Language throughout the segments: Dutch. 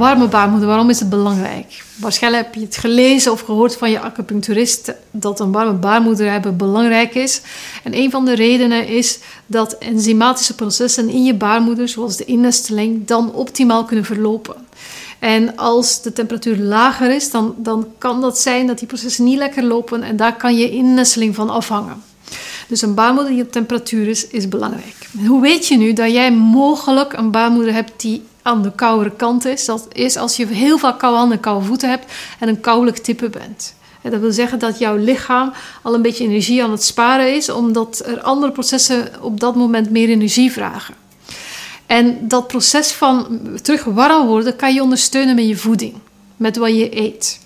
warme baarmoeder, waarom is het belangrijk? Waarschijnlijk heb je het gelezen of gehoord van je acupuncturist dat een warme baarmoeder hebben belangrijk is. En een van de redenen is dat enzymatische processen in je baarmoeder, zoals de innesteling, dan optimaal kunnen verlopen. En als de temperatuur lager is, dan, dan kan dat zijn dat die processen niet lekker lopen en daar kan je innesteling van afhangen. Dus een baarmoeder die op temperatuur is, is belangrijk. hoe weet je nu dat jij mogelijk een baarmoeder hebt die aan de koudere kant is? Dat is als je heel veel koude handen en koude voeten hebt en een koudelijk type bent. En dat wil zeggen dat jouw lichaam al een beetje energie aan het sparen is, omdat er andere processen op dat moment meer energie vragen. En dat proces van terug warm worden kan je ondersteunen met je voeding, met wat je eet.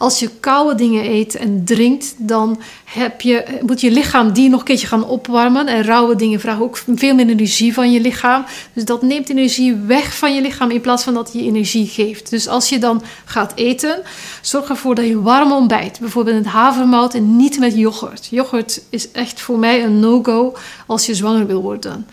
Als je koude dingen eet en drinkt, dan heb je, moet je lichaam die nog een keertje gaan opwarmen. En rauwe dingen vragen ook veel meer energie van je lichaam. Dus dat neemt energie weg van je lichaam in plaats van dat je energie geeft. Dus als je dan gaat eten, zorg ervoor dat je warm ontbijt. Bijvoorbeeld met havermout en niet met yoghurt. Yoghurt is echt voor mij een no-go als je zwanger wil worden.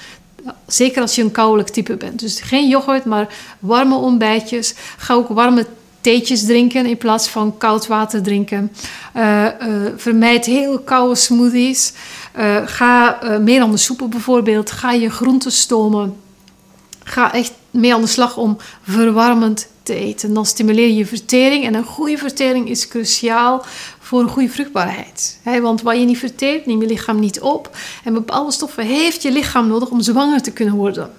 Zeker als je een koudelijk type bent. Dus geen yoghurt, maar warme ontbijtjes. Ga ook warme theetjes drinken in plaats van koud water drinken. Uh, uh, vermijd heel koude smoothies. Uh, ga meer aan de soepen bijvoorbeeld. Ga je groenten stomen. Ga echt mee aan de slag om verwarmend te eten. Dan stimuleer je vertering. En een goede vertering is cruciaal voor een goede vruchtbaarheid. want wat je niet verteert, neemt je lichaam niet op. En bepaalde stoffen heeft je lichaam nodig om zwanger te kunnen worden.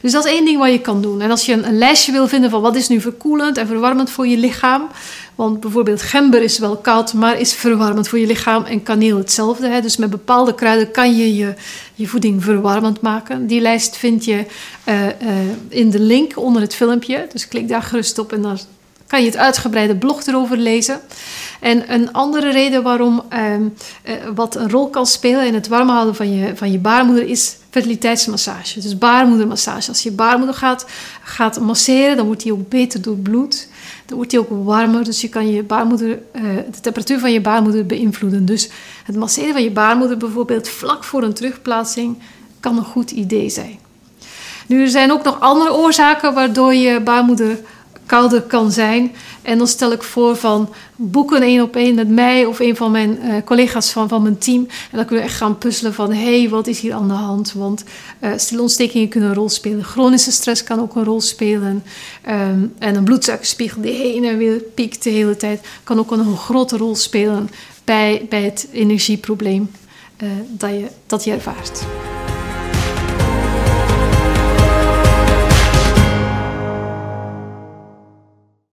Dus dat is één ding wat je kan doen. En als je een, lijstje wil vinden van wat is nu verkoelend en verwarmend voor je lichaam. Want bijvoorbeeld gember is wel koud, maar is verwarmend voor je lichaam. En kaneel hetzelfde. Hè. Dus met bepaalde kruiden kan je, je je voeding verwarmend maken. Die lijst vind je uh, uh, in de link onder het filmpje. Dus klik daar gerust op en dan kan je het uitgebreide blog erover lezen. En een andere reden waarom uh, wat een rol kan spelen in het warm houden van je, van je baarmoeder is fertiliteitsmassage. Dus baarmoedermassage. Als je baarmoeder gaat, gaat masseren, dan wordt die ook beter doorbloed. Dan wordt die ook warmer, dus je kan je baarmoeder, uh, de temperatuur van je baarmoeder beïnvloeden. Dus het masseren van je baarmoeder bijvoorbeeld vlak voor een terugplaatsing kan een goed idee zijn. Nu, er zijn ook nog andere oorzaken waardoor je baarmoeder kouder kan zijn. En dan stel ik voor van boek een één op één met mij of een van mijn uh, collega's van, van mijn team. En dan kunnen we echt gaan puzzelen van hé, hey, wat is hier aan de hand? Want uh, stilontstekingen kunnen een rol spelen. Chronische stress kan ook een rol spelen. Um, en een bloedsuikerspiegel die heen en weer piekt de hele tijd kan ook een, grote rol spelen bij, bij het energieprobleem uh, dat, je, dat je ervaart.